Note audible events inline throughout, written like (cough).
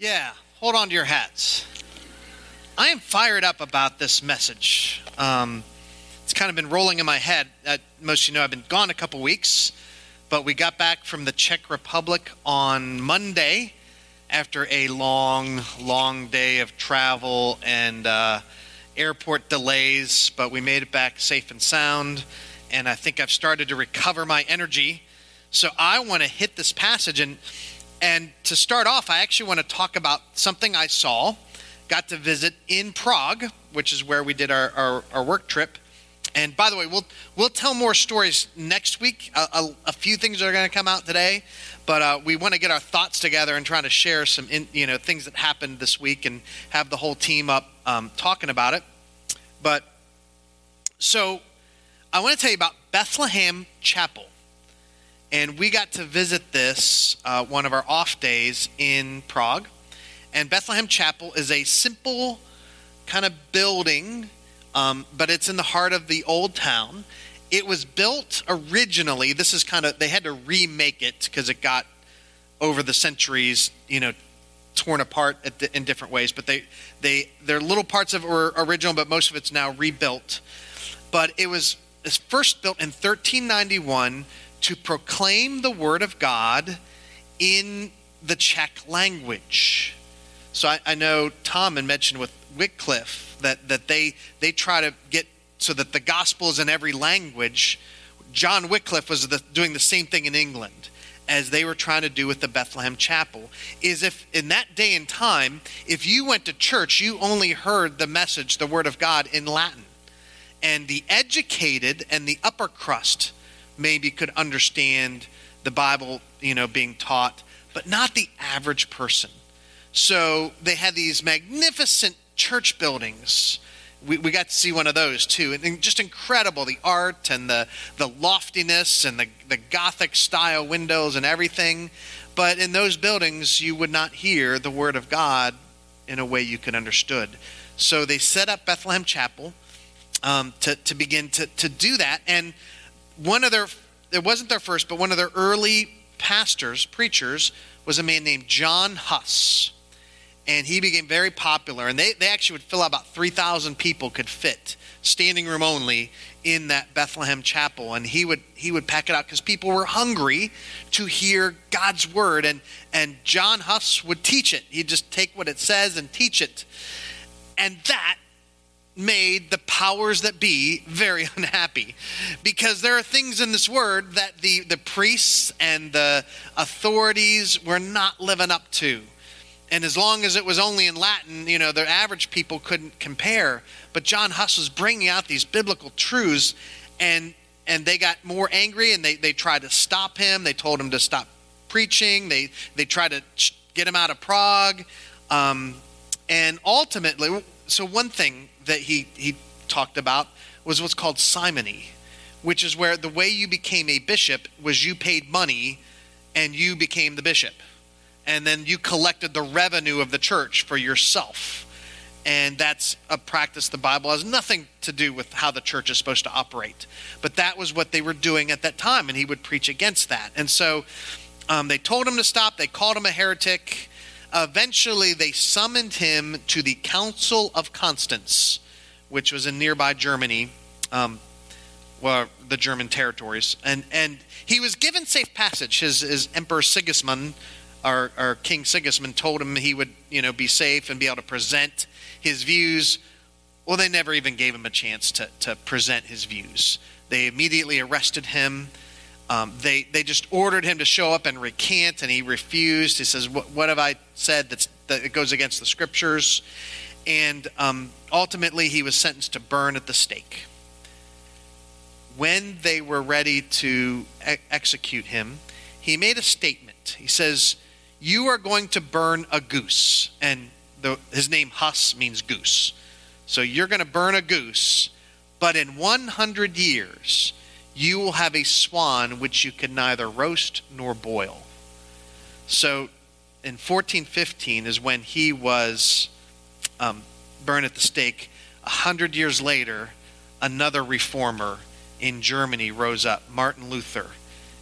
Yeah, hold on to your hats. I am fired up about this message. Um, it's kind of been rolling in my head. Uh, most you know I've been gone a couple weeks, but we got back from the Czech Republic on Monday after a long, long day of travel and uh, airport delays, but we made it back safe and sound. And I think I've started to recover my energy. So I want to hit this passage and and to start off, I actually want to talk about something I saw. Got to visit in Prague, which is where we did our, our, our work trip. And by the way, we'll we'll tell more stories next week. A, a, a few things are going to come out today, but uh, we want to get our thoughts together and try to share some in, you know things that happened this week and have the whole team up um, talking about it. But so I want to tell you about Bethlehem Chapel and we got to visit this uh, one of our off days in Prague. And Bethlehem Chapel is a simple kind of building, um, but it's in the heart of the old town. It was built originally. This is kind of they had to remake it because it got over the centuries, you know, torn apart the, in different ways. But they they their little parts of it were original, but most of it's now rebuilt. But it was, it was first built in 1391 to proclaim the word of God in the Czech language. So I, I know Tom had mentioned with Wycliffe that, that they, they try to get so that the gospel is in every language. John Wycliffe was the, doing the same thing in England as they were trying to do with the Bethlehem Chapel. Is if in that day and time, if you went to church, you only heard the message, the word of God in Latin. And the educated and the upper crust maybe could understand the Bible, you know, being taught, but not the average person. So they had these magnificent church buildings. We, we got to see one of those too. And just incredible the art and the, the loftiness and the, the Gothic style windows and everything. But in those buildings, you would not hear the Word of God in a way you could understood. So they set up Bethlehem Chapel um, to, to begin to, to do that. And one of their, it wasn't their first, but one of their early pastors, preachers, was a man named John Huss. And he became very popular. And they, they actually would fill out about 3,000 people could fit, standing room only, in that Bethlehem chapel. And he would, he would pack it out because people were hungry to hear God's word. And, and John Huss would teach it. He'd just take what it says and teach it. And that made the powers that be very (laughs) unhappy because there are things in this word that the, the priests and the authorities were not living up to. And as long as it was only in Latin, you know, the average people couldn't compare. But John Huss was bringing out these biblical truths, and and they got more angry, and they, they tried to stop him. They told him to stop preaching. They they tried to get him out of Prague, um, and ultimately, so one thing that he, he talked about was what's called simony, which is where the way you became a bishop was you paid money and you became the bishop. And then you collected the revenue of the church for yourself. And that's a practice the Bible has nothing to do with how the church is supposed to operate. But that was what they were doing at that time, and he would preach against that. And so um, they told him to stop, they called him a heretic. Eventually, they summoned him to the Council of Constance, which was in nearby Germany, um, well, the German territories, and and he was given safe passage. His, his Emperor Sigismund, our, our King Sigismund, told him he would you know be safe and be able to present his views. Well, they never even gave him a chance to to present his views. They immediately arrested him um, they, they just ordered him to show up and recant, and he refused. He says, What, have I said that's, that it goes against the scriptures? And um, ultimately, he was sentenced to burn at the stake. When they were ready to e- execute him, he made a statement. He says, You are going to burn a goose. And the, his name, Huss, means goose. So you're going to burn a goose, but in 100 years, you will have a swan which you can neither roast nor boil. So in 1415 is when he was um, burned at the stake. A hundred years later, another reformer in Germany rose up, Martin Luther,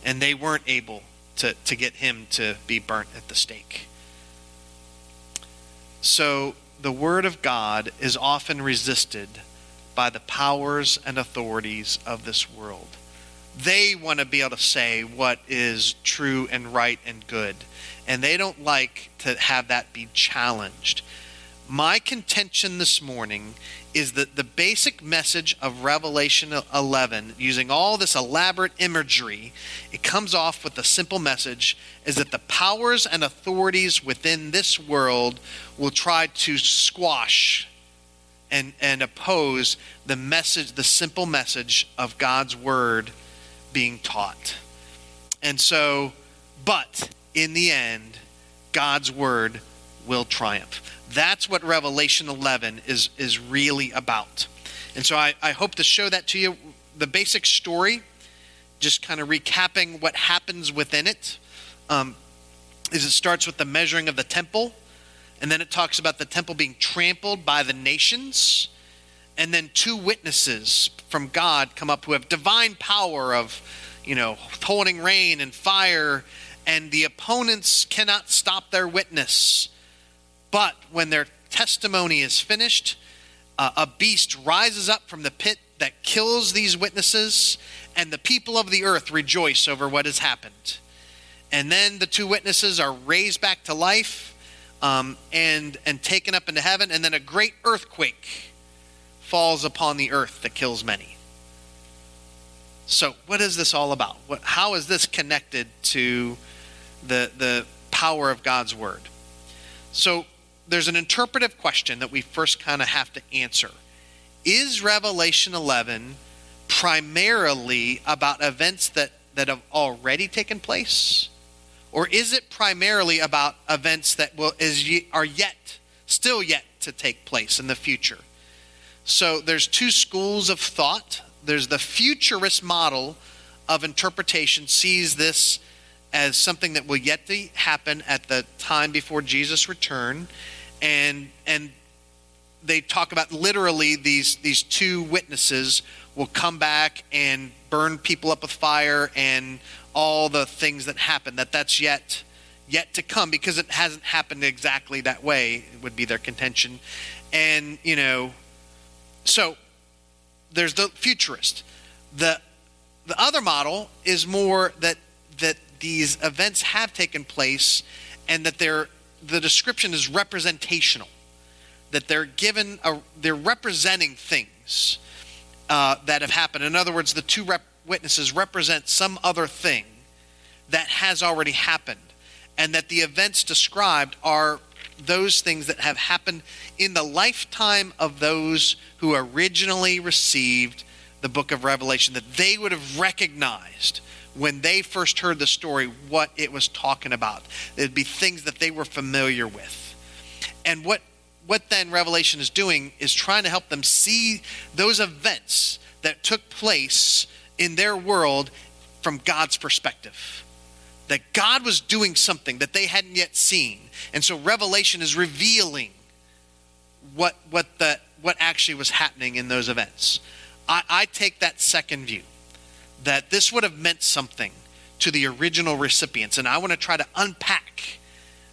and they weren't able to, to get him to be burnt at the stake. So the Word of God is often resisted by the powers and authorities of this world. They want to be able to say what is true and right and good, and they don't like to have that be challenged. My contention this morning is that the basic message of Revelation 11, using all this elaborate imagery, it comes off with the simple message is that the powers and authorities within this world will try to squash and, and oppose the message, the simple message of God's word being taught. And so, but in the end, God's word will triumph. That's what Revelation 11 is, is really about. And so I, I hope to show that to you. The basic story, just kind of recapping what happens within it, um, is it starts with the measuring of the temple, and then it talks about the temple being trampled by the nations, and then two witnesses from God come up who have divine power of, you know, holding rain and fire, and the opponents cannot stop their witness but when their testimony is finished, uh, a beast rises up from the pit that kills these witnesses, and the people of the earth rejoice over what has happened. And then the two witnesses are raised back to life um, and, and taken up into heaven, and then a great earthquake falls upon the earth that kills many. So, what is this all about? What, how is this connected to the, the power of God's word? So, there's an interpretive question that we first kind of have to answer. Is Revelation 11 primarily about events that, that have already taken place? Or is it primarily about events that will is are yet still yet to take place in the future? So there's two schools of thought. There's the futurist model of interpretation sees this as something that will yet to happen at the time before Jesus' return and and they talk about literally these these two witnesses will come back and burn people up with fire and all the things that happen that that's yet yet to come because it hasn't happened exactly that way would be their contention and you know so there's the futurist. The the other model is more that that these events have taken place and that they're the description is representational. That they're given a, they're representing things uh, that have happened. In other words the two rep- witnesses represent some other thing that has already happened and that the events described are those things that have happened in the lifetime of those who originally received the book of revelation that they would have recognized when they first heard the story what it was talking about. It'd be things that they were familiar with. And what what then Revelation is doing is trying to help them see those events that took place in their world from God's perspective. That God was doing something that they hadn't yet seen. And so Revelation is revealing what what the what actually was happening in those events. I, I take that second view that this would have meant something to the original recipients. And I want to try to unpack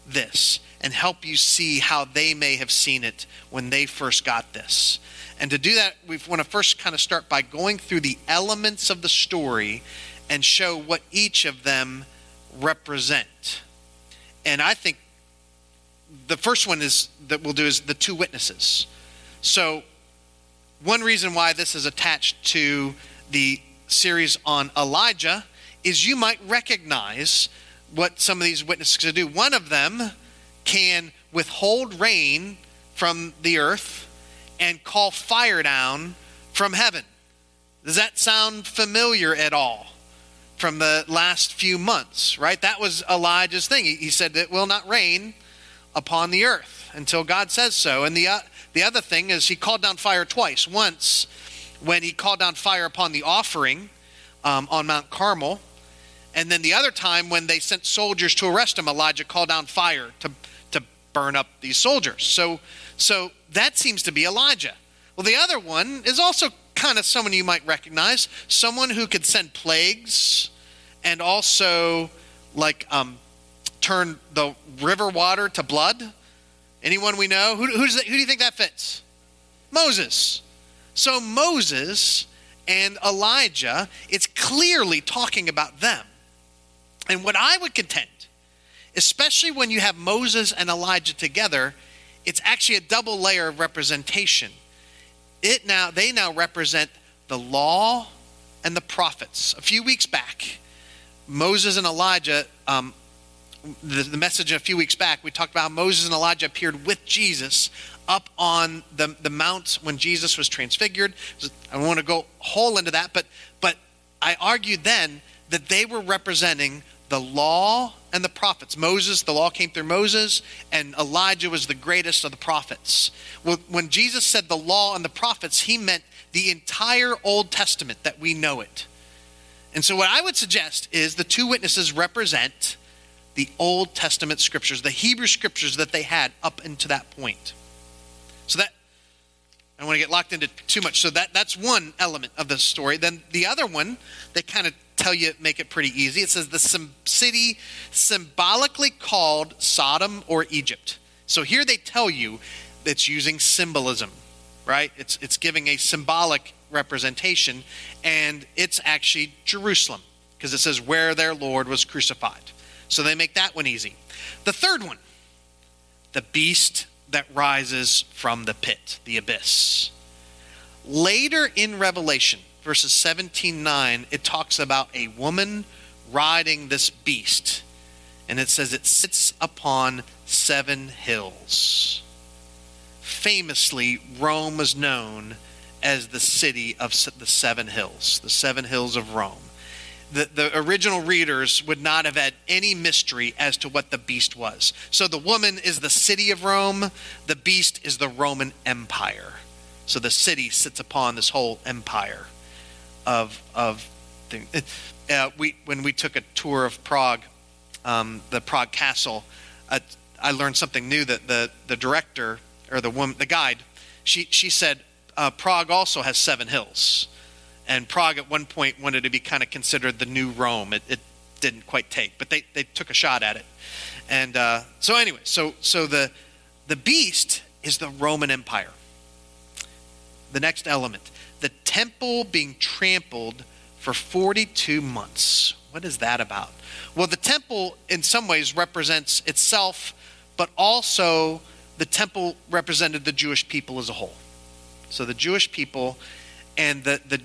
this and help you see how they may have seen it when they first got this. And to do that, we want to first kind of start by going through the elements of the story and show what each of them represent. And I think the first one is that we'll do is the two witnesses. So, one reason why this is attached to the series on Elijah is you might recognize what some of these witnesses can do. One of them can withhold rain from the earth and call fire down from heaven. Does that sound familiar at all from the last few months, right? That was Elijah's thing. He, said it will not rain upon the earth until God says so. And the, uh, the other thing is he called down fire twice. Once when he called down fire upon the offering um, on Mount Carmel. And then the other time when they sent soldiers to arrest him, Elijah called down fire to, to burn up these soldiers. So, so that seems to be Elijah. Well, the other one is also kind of someone you might recognize someone who could send plagues and also like um, turn the river water to blood Anyone we know? Who, who, who do you think that fits? Moses. So Moses and Elijah, it's clearly talking about them. And what I would contend, especially when you have Moses and Elijah together, it's actually a double layer of representation. It now they now represent the law and the prophets. A few weeks back, Moses and Elijah, um, the, the message a few weeks back, we talked about Moses and Elijah appeared with Jesus up on the, the mount when Jesus was transfigured. I don't want to go whole into that, but but I argued then that they were representing the law and the prophets. Moses, the law came through Moses, and Elijah was the greatest of the prophets. When Jesus said the law and the prophets, he meant the entire Old Testament that we know it. And so, what I would suggest is the two witnesses represent the Old Testament scriptures, the Hebrew scriptures that they had up into that point. So that I don't want to get locked into too much. So that that's one element of the story. Then the other one, they kind of tell you make it pretty easy. It says the city symbolically called Sodom or Egypt. So here they tell you it's using symbolism, right? It's it's giving a symbolic representation, and it's actually Jerusalem because it says where their Lord was crucified. So they make that one easy. The third one, the beast that rises from the pit, the abyss. Later in Revelation, verses 17 9, it talks about a woman riding this beast. And it says it sits upon seven hills. Famously, Rome was known as the city of the seven hills, the seven hills of Rome the, the original readers would not have had any mystery as to what the beast was. So the woman is the city of Rome, the beast is the Roman Empire. So the city sits upon this whole empire of of thing. (laughs) Uh, we when we took a tour of Prague, um, the Prague Castle, uh, I learned something new that the the director or the woman the guide she she said uh, Prague also has seven hills and Prague at one point wanted to be kind of considered the new Rome. It, it didn't quite take, but they, they took a shot at it. And uh, so anyway, so so the the beast is the Roman Empire. The next element, the temple being trampled for 42 months. What is that about? Well, the temple in some ways represents itself, but also the temple represented the Jewish people as a whole. So the Jewish people and the, the,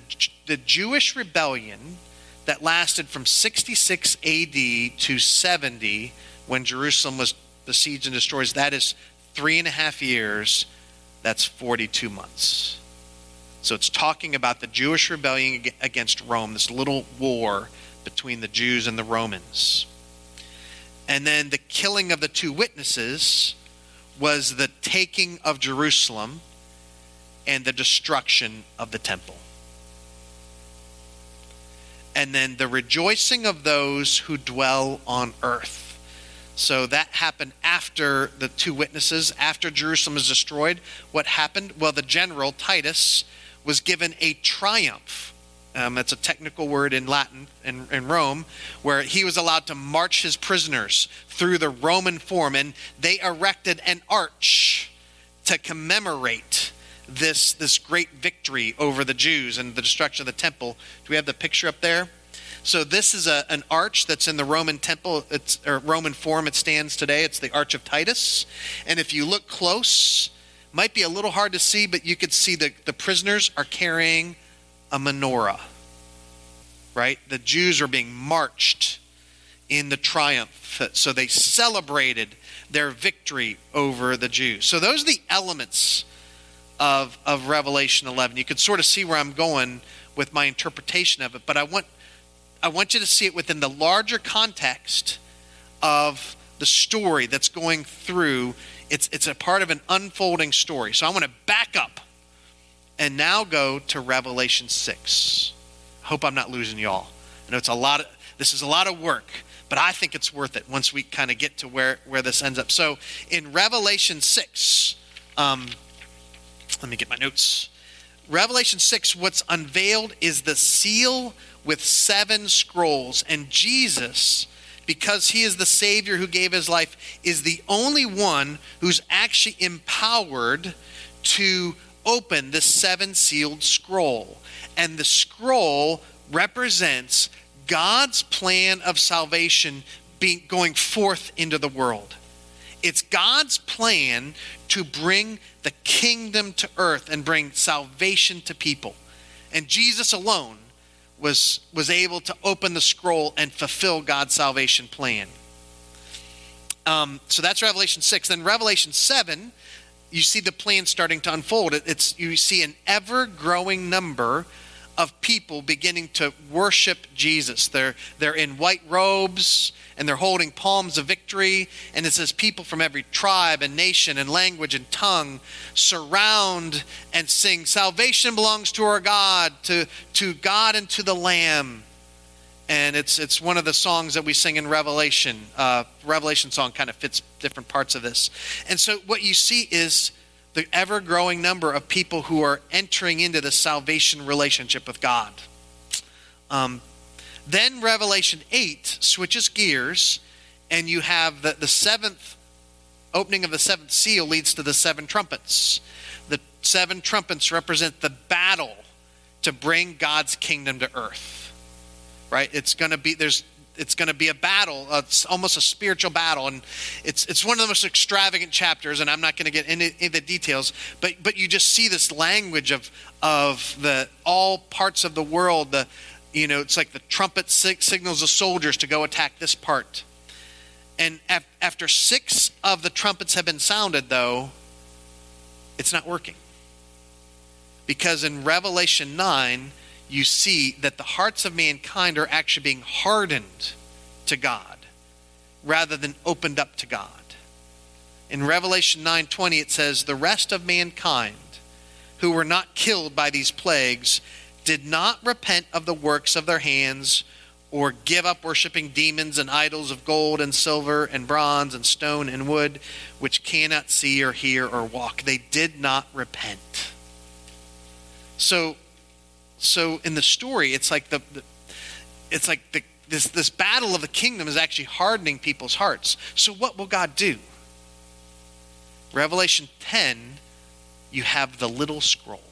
the Jewish rebellion that lasted from 66 AD to 70 when Jerusalem was besieged and destroyed, that is three and a half years. That's 42 months. So it's talking about the Jewish rebellion against Rome, this little war between the Jews and the Romans. And then the killing of the two witnesses was the taking of Jerusalem and the destruction of the temple. And then the rejoicing of those who dwell on earth. So that happened after the two witnesses, after Jerusalem was destroyed. What happened? Well, the general, Titus, was given a triumph. Um, that's a technical word in Latin in, in Rome, where he was allowed to march his prisoners through the Roman Forum, and they erected an arch to commemorate this, this great victory over the Jews and the destruction of the temple. Do we have the picture up there? So this is a, an arch that's in the Roman temple, it's or Roman Forum it stands today. It's the Arch of Titus. And if you look close, might be a little hard to see, but you could see the, the prisoners are carrying a menorah. Right? The Jews are being marched in the triumph. So they celebrated their victory over the Jews. So those are the elements of, of Revelation 11. You can sort of see where I'm going with my interpretation of it, but I want, I want you to see it within the larger context of the story that's going through. It's, it's a part of an unfolding story. So I want to back up and now go to Revelation 6. I hope I'm not losing y'all. I know it's a lot of, this is a lot of work, but I think it's worth it once we kind of get to where, where this ends up. So in Revelation 6, um, let me get my notes. Revelation 6, what's unveiled is the seal with seven scrolls. And Jesus because he is the Savior who gave his life, is the only one who's actually empowered to open the seven sealed scroll. And the scroll represents God's plan of salvation being going forth into the world. It's God's plan to bring the kingdom to earth and bring salvation to people. And Jesus alone was, was able to open the scroll and fulfill God's salvation plan. Um, so that's Revelation 6. Then Revelation 7, you see the plan starting to unfold. It's, you see an ever growing number of people beginning to worship Jesus. They're, they're in white robes and they're holding palms of victory. And it says people from every tribe and nation and language and tongue surround and sing, Salvation belongs to our God, to, to God and to the Lamb. And it's, it's one of the songs that we sing in Revelation. Uh, Revelation song kind of fits different parts of this. And so what you see is the ever growing number of people who are entering into the salvation relationship with God. Um, then Revelation 8 switches gears, and you have the, the seventh opening of the seventh seal leads to the seven trumpets. The seven trumpets represent the battle to bring God's kingdom to earth. Right? It's going to be, there's it's going to be a battle. Uh, it's almost a spiritual battle, and it's it's one of the most extravagant chapters. And I'm not going to get into, into the details, but but you just see this language of of the all parts of the world. The you know it's like the trumpet signals the soldiers to go attack this part. And af- after six of the trumpets have been sounded, though, it's not working. Because in Revelation 9, you see that the hearts of mankind are actually being hardened to God rather than opened up to God. In Revelation 9:20 it says the rest of mankind who were not killed by these plagues did not repent of the works of their hands or give up worshiping demons and idols of gold and silver and bronze and stone and wood which cannot see or hear or walk. They did not repent. So so in the story, it's like the, the it's like the, this this battle of the kingdom is actually hardening people's hearts. So what will God do? Revelation 10, you have the little scroll.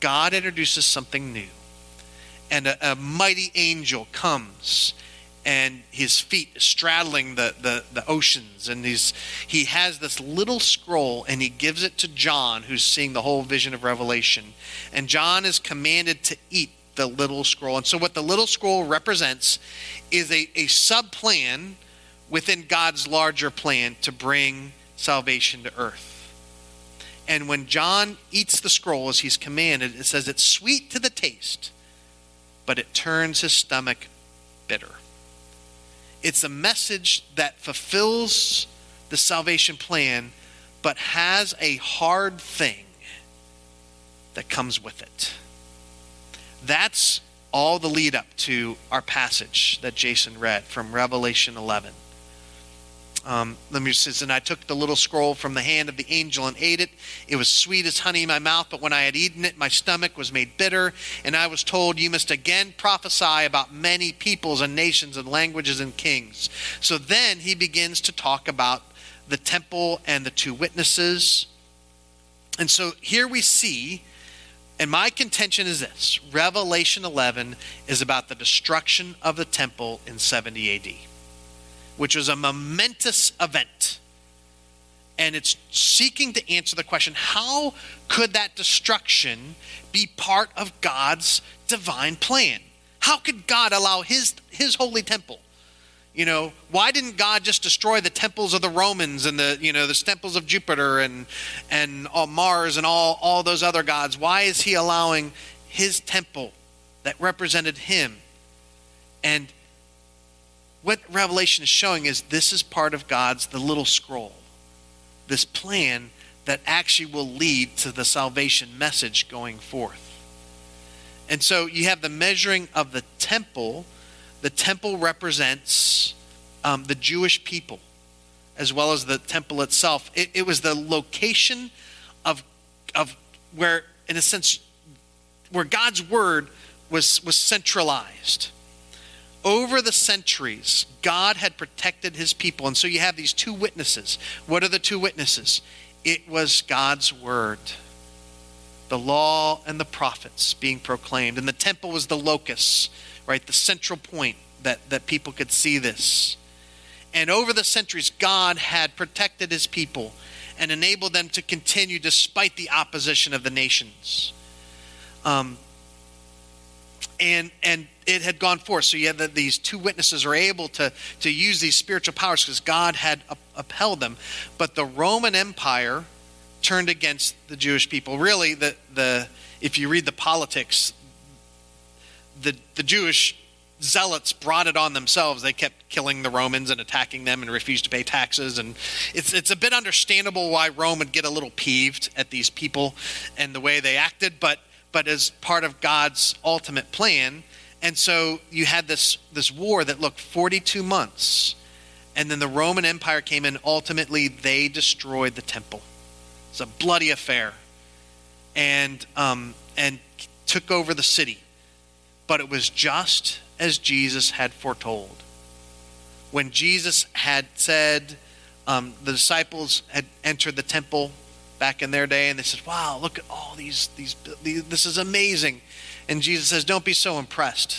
God introduces something new. And a, a mighty angel comes and his feet straddling the, the, the oceans. And he's, he has this little scroll and he gives it to John, who's seeing the whole vision of Revelation. And John is commanded to eat the little scroll. And so, what the little scroll represents is a, a sub plan within God's larger plan to bring salvation to earth. And when John eats the scroll as he's commanded, it says it's sweet to the taste, but it turns his stomach bitter. It's a message that fulfills the salvation plan, but has a hard thing that comes with it. That's all the lead up to our passage that Jason read from Revelation 11. Um, let me says, and I took the little scroll from the hand of the angel and ate it. It was sweet as honey in my mouth, but when I had eaten it, my stomach was made bitter. And I was told, You must again prophesy about many peoples and nations and languages and kings. So then he begins to talk about the temple and the two witnesses. And so here we see, and my contention is this Revelation 11 is about the destruction of the temple in 70 AD which was a momentous event. And it's seeking to answer the question how could that destruction be part of God's divine plan? How could God allow his, his holy temple? You know, why didn't God just destroy the temples of the Romans and the, you know, the temples of Jupiter and and Mars and all all those other gods? Why is he allowing his temple that represented him? And what Revelation is showing is this is part of God's, the little scroll, this plan that actually will lead to the salvation message going forth. And so you have the measuring of the temple. The temple represents um, the Jewish people as well as the temple itself. It, it was the location of, of where, in a sense, where God's word was, was centralized. Over the centuries, God had protected his people. And so you have these two witnesses. What are the two witnesses? It was God's word, the law and the prophets being proclaimed. And the temple was the locus, right? The central point that, that people could see this. And over the centuries, God had protected his people and enabled them to continue despite the opposition of the nations. Um, and and it had gone forth. So you had these two witnesses are able to to use these spiritual powers because God had upheld them. But the Roman Empire turned against the Jewish people. Really, the the if you read the politics, the the Jewish zealots brought it on themselves. They kept killing the Romans and attacking them and refused to pay taxes. And it's, it's a bit understandable why Rome would get a little peeved at these people and the way they acted, but, but as part of God's ultimate plan. And so you had this, this war that looked 42 months. And then the Roman Empire came in. Ultimately, they destroyed the temple. It's a bloody affair. And, um, and took over the city. But it was just as Jesus had foretold. When Jesus had said, um, the disciples had entered the temple back in their day, and they said, "Wow, look at all these, these, these this is amazing." And Jesus says, "Don't be so impressed.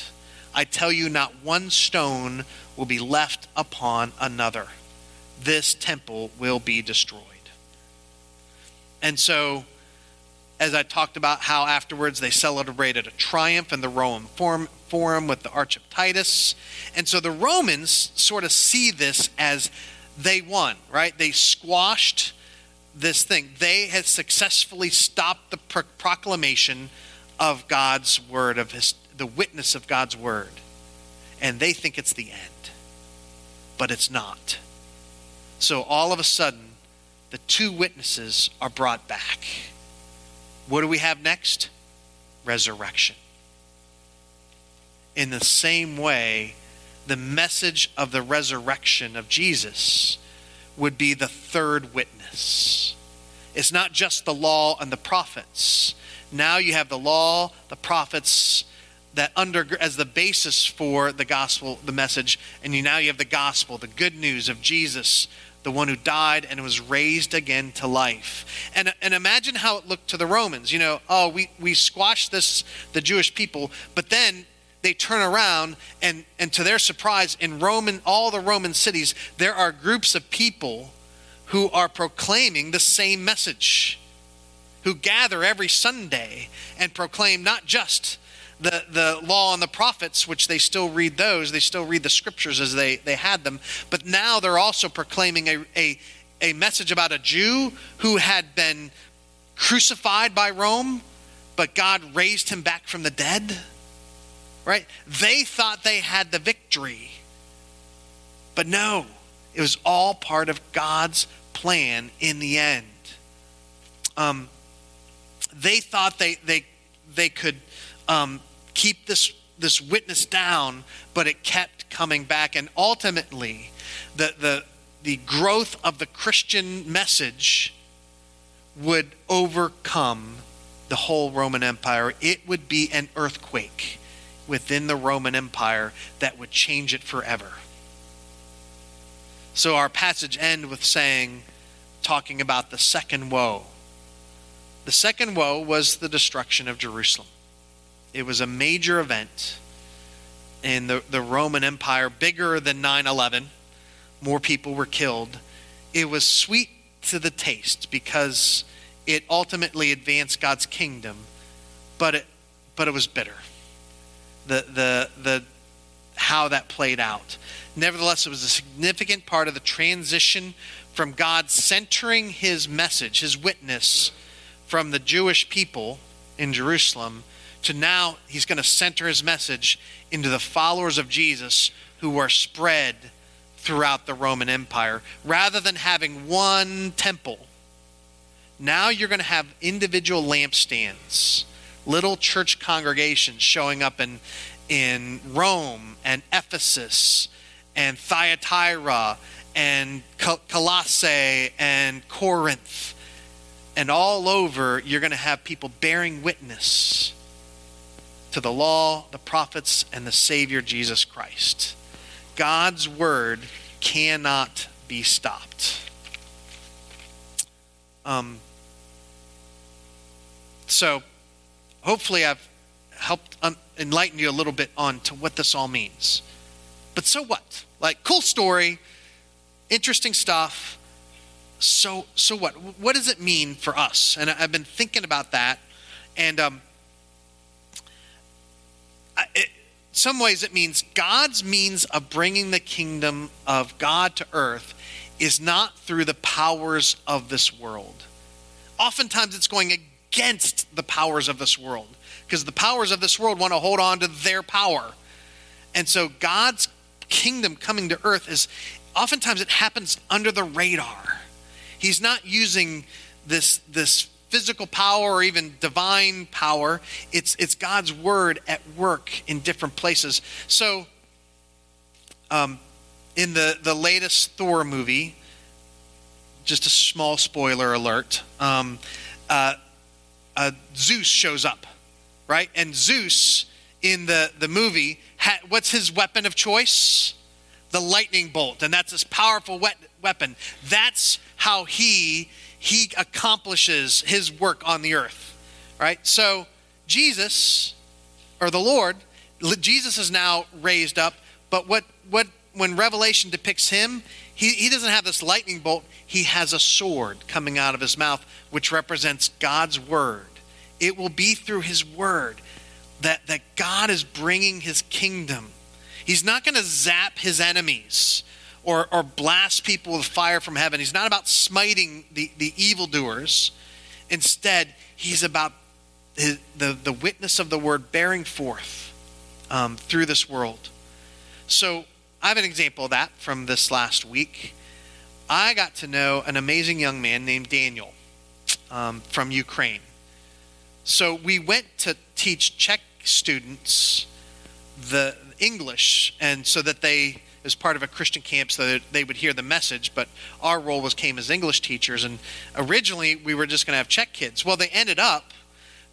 I tell you, not one stone will be left upon another. This temple will be destroyed." And so as I talked about how afterwards they celebrated a triumph in the Roman Forum, Forum with the Arch of Titus. And so the Romans sort of see this as they won, right? They squashed this thing. They had successfully stopped the pro- proclamation of God's word, of his, the witness of God's word. And they think it's the end. But it's not. So all of a sudden, the two witnesses are brought back what do we have next? Resurrection. In the same way, the message of the resurrection of Jesus would be the third witness. It's not just the law and the prophets. Now you have the law, the prophets that under as the basis for the gospel, the message, and you now you have the gospel, the good news of Jesus the one who died and was raised again to life. And, and imagine how it looked to the Romans. You know, oh, we, we squashed this, the Jewish people, but then they turn around and, and to their surprise, in Roman, all the Roman cities, there are groups of people who are proclaiming the same message, who gather every Sunday and proclaim not just the, the law and the prophets, which they still read those, they still read the scriptures as they, they had them, but now they're also proclaiming a, a, a message about a Jew who had been crucified by Rome, but God raised him back from the dead. Right? They thought they had the victory. But no, it was all part of God's plan in the end. Um, they thought they, they, they could um, keep this this witness down, but it kept coming back, and ultimately, the the the growth of the Christian message would overcome the whole Roman Empire. It would be an earthquake within the Roman Empire that would change it forever. So our passage end with saying, talking about the second woe. The second woe was the destruction of Jerusalem. It was a major event in the, the Roman Empire, bigger than 9 11. More people were killed. It was sweet to the taste because it ultimately advanced God's kingdom, but it, but it was bitter. The, the, the, how that played out. Nevertheless, it was a significant part of the transition from God centering his message, his witness, from the Jewish people in Jerusalem to now he's going to center his message into the followers of Jesus who are spread throughout the Roman Empire. Rather than having one temple, now you're going to have individual lampstands, little church congregations showing up in, in Rome and Ephesus and Thyatira and Colossae and Corinth. And all over, you're going to have people bearing witness to the law, the prophets, and the Savior Jesus Christ. God's word cannot be stopped. Um, so, hopefully, I've helped un- enlighten you a little bit on to what this all means. But so what? Like, cool story, interesting stuff. So, so what? What does it mean for us? And I've been thinking about that, and um, I, it, some ways it means God's means of bringing the kingdom of God to earth is not through the powers of this world. Oftentimes it's going against the powers of this world because the powers of this world want to hold on to their power. And so God's kingdom coming to earth is oftentimes it happens under the radar. He's not using this this physical power or even divine power. It's it's God's word at work in different places. So um, in the, the latest Thor movie, just a small spoiler alert, um, uh, uh, Zeus shows up, right? And Zeus in the, the movie, ha- what's his weapon of choice? The lightning bolt. And that's this powerful weapon. That's how he, he accomplishes his work on the earth, right? So Jesus, or the Lord, Jesus is now raised up, but what, what when Revelation depicts him, he, he doesn't have this lightning bolt. He has a sword coming out of his mouth, which represents God's word. It will be through his word that, that God is bringing his kingdom. He's not going to zap his enemies or, or blast people with fire from heaven. He's not about smiting the, the evildoers. Instead, he's about his, the, the witness of the word bearing forth um, through this world. So, I have an example of that from this last week. I got to know an amazing young man named Daniel um, from Ukraine. So we went to teach Czech students the English, and so that they, as part of a Christian camp, so that they would hear the message. But our role was came as English teachers, and originally we were just going to have Czech kids. Well, they ended up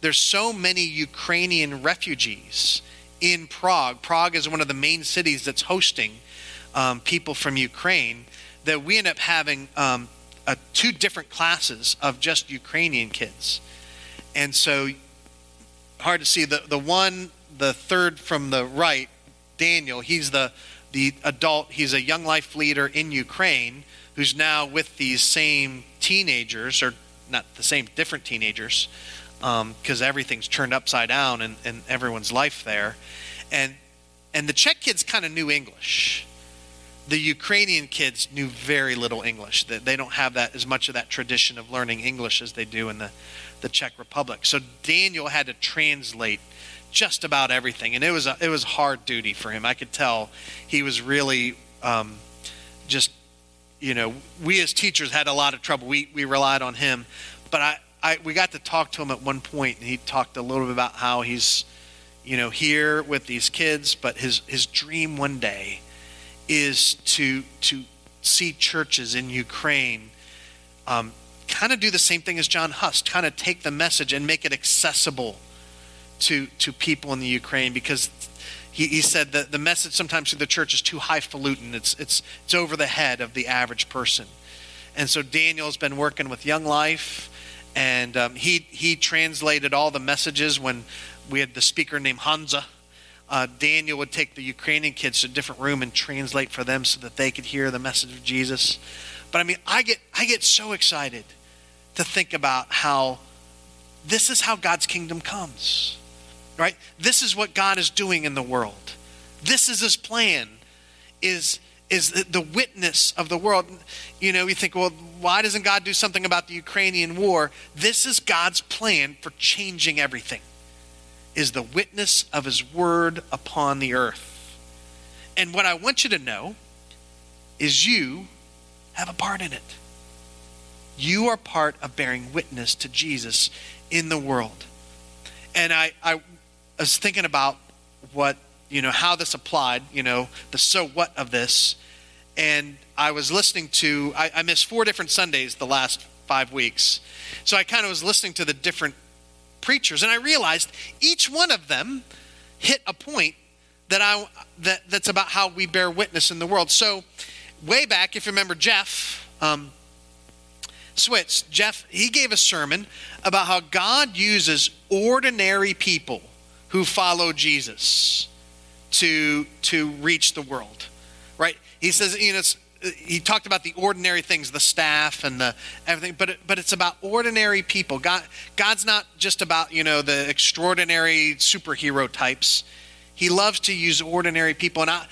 there's so many Ukrainian refugees in Prague. Prague is one of the main cities that's hosting um, people from Ukraine that we end up having um, uh, two different classes of just Ukrainian kids. And so, hard to see. The, the one, the third from the right, Daniel, he's the, the adult, he's a young life leader in Ukraine who's now with these same teenagers, or not the same, different teenagers, because um, everything's turned upside down in, in everyone's life there. And, and the Czech kids kind of knew English the Ukrainian kids knew very little English. They don't have that as much of that tradition of learning English as they do in the, the Czech Republic. So Daniel had to translate just about everything, and it was a, it was hard duty for him. I could tell he was really um, just you know we as teachers had a lot of trouble. We we relied on him, but I, I we got to talk to him at one point, and he talked a little bit about how he's you know here with these kids, but his his dream one day is to to see churches in Ukraine um, kind of do the same thing as John Huss, kind of take the message and make it accessible to to people in the Ukraine because he, he said that the message sometimes through the church is too highfalutin. It's it's it's over the head of the average person. And so Daniel's been working with Young Life, and um, he he translated all the messages when we had the speaker named Hansa uh, Daniel would take the Ukrainian kids to a different room and translate for them so that they could hear the message of Jesus. But I mean, I get I get so excited to think about how this is how God's kingdom comes. Right? This is what God is doing in the world. This is his plan is is the witness of the world. You know, you think, well, why doesn't God do something about the Ukrainian war? This is God's plan for changing everything is the witness of his word upon the earth. And what I want you to know is you have a part in it. You are part of bearing witness to Jesus in the world. And I, I was thinking about what, you know, how this applied, you know, the so what of this. And I was listening to, I, I missed four different Sundays the last five weeks. So I kind of was listening to the different preachers. And I realized each one of them hit a point that I that that's about how we bear witness in the world. So, way back, if you remember Jeff um, Switz, Jeff, he gave a sermon about how God uses ordinary people who follow Jesus to to reach the world. Right? He says, you know, he talked about the ordinary things, the staff and the everything, but it, but it's about ordinary people. God God's not just about you know the extraordinary superhero types. He loves to use ordinary people. And I,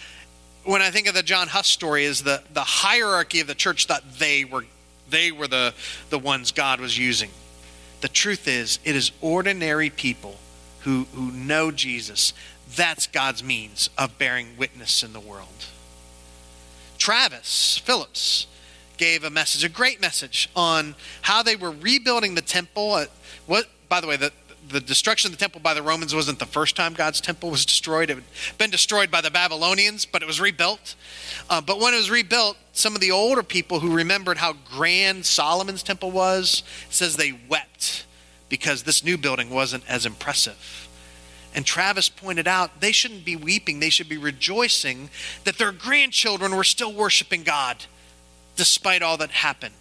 when I think of the John Huss story, is the the hierarchy of the church thought they were they were the the ones God was using. The truth is, it is ordinary people who who know Jesus. That's God's means of bearing witness in the world. Travis Phillips gave a message, a great message on how they were rebuilding the temple. What, by the way, the, the destruction of the temple by the Romans wasn't the first time God's temple was destroyed. It had been destroyed by the Babylonians, but it was rebuilt. Uh, but when it was rebuilt, some of the older people who remembered how grand Solomon's temple was says they wept because this new building wasn't as impressive. And Travis pointed out they shouldn't be weeping, they should be rejoicing that their grandchildren were still worshiping God despite all that happened.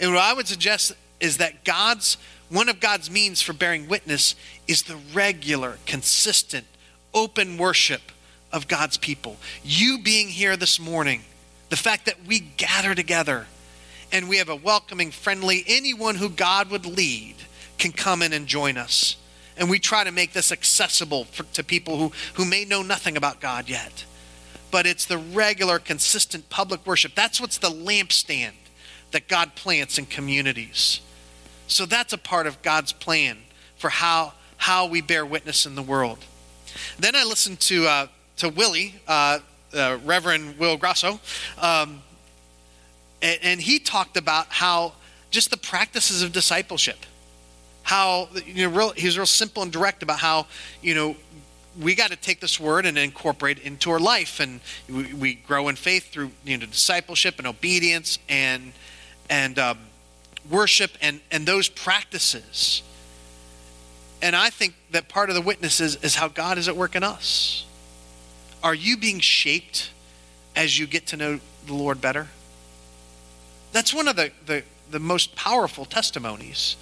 And what I would suggest is that God's one of God's means for bearing witness is the regular, consistent, open worship of God's people. You being here this morning, the fact that we gather together and we have a welcoming, friendly, anyone who God would lead can come in and join us. And we try to make this accessible for, to people who, who may know nothing about God yet. But it's the regular, consistent public worship. That's what's the lampstand that God plants in communities. So that's a part of God's plan for how, how we bear witness in the world. Then I listened to, uh, to Willie, uh, uh, Reverend Will Grasso, um, and, and he talked about how just the practices of discipleship how you know real, he's real simple and direct about how you know we got to take this word and incorporate it into our life. And we, we, grow in faith through you know discipleship and obedience and and um, worship and and those practices. And i think that part of the witnesses is how god is at work in us. Are you being shaped as you get to know the lord better? That's one of the the, the most powerful testimonies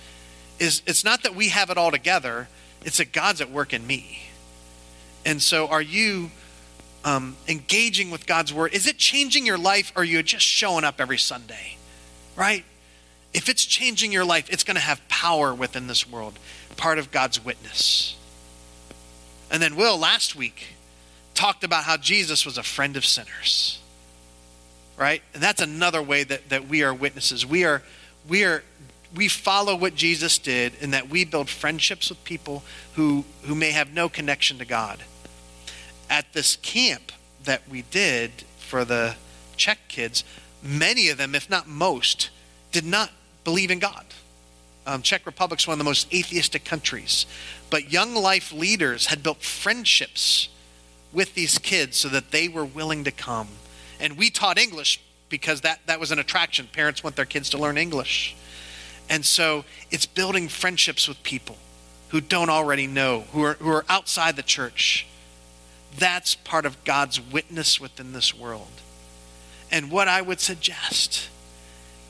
is it's not that we have it all together, it's that God's at work in me. And so, are you um, engaging with God's word? Is it changing your life, or are you just showing up every Sunday? Right? If it's changing your life, it's going to have power within this world, part of God's witness. And then, Will, last week, talked about how Jesus was a friend of sinners. Right? And that's another way that, that we are witnesses. We are, we are we follow what Jesus did in that we build friendships with people who, who may have no connection to God. At this camp that we did for the Czech kids, many of them, if not most, did not believe in God. Um, Czech Republic's one of the most atheistic countries. But young life leaders had built friendships with these kids so that they were willing to come. And we taught English because that, that was an attraction. Parents want their kids to learn English. And so it's building friendships with people who don't already know, who are, who are outside the church. That's part of God's witness within this world. And what I would suggest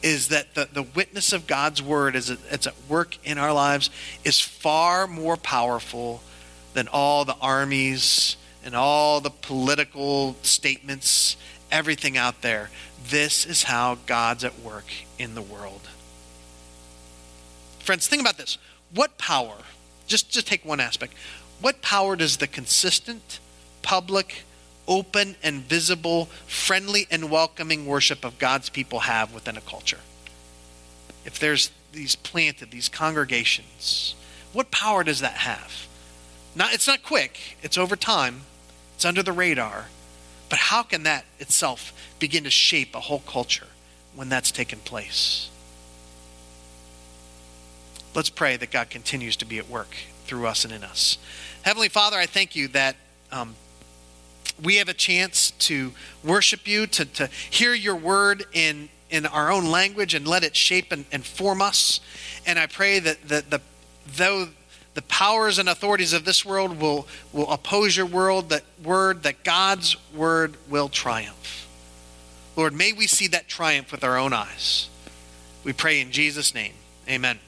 is that the, the witness of God's word as it's at work in our lives is far more powerful than all the armies and all the political statements, everything out there. This is how God's at work in the world. Friends, think about this. What power, just, just take one aspect, what power does the consistent, public, open, and visible, friendly, and welcoming worship of God's people have within a culture? If there's these planted, these congregations, what power does that have? Not, it's not quick, it's over time, it's under the radar. But how can that itself begin to shape a whole culture when that's taken place? Let's pray that God continues to be at work through us and in us. Heavenly Father, I thank you that um, we have a chance to worship you, to, to hear your word in, in our own language and let it shape and, and form us. And I pray that, that the, though the the powers and authorities of this world will, will oppose your world, that word, that God's word will triumph. Lord, may we see that triumph with our own eyes. We pray in Jesus' name. Amen.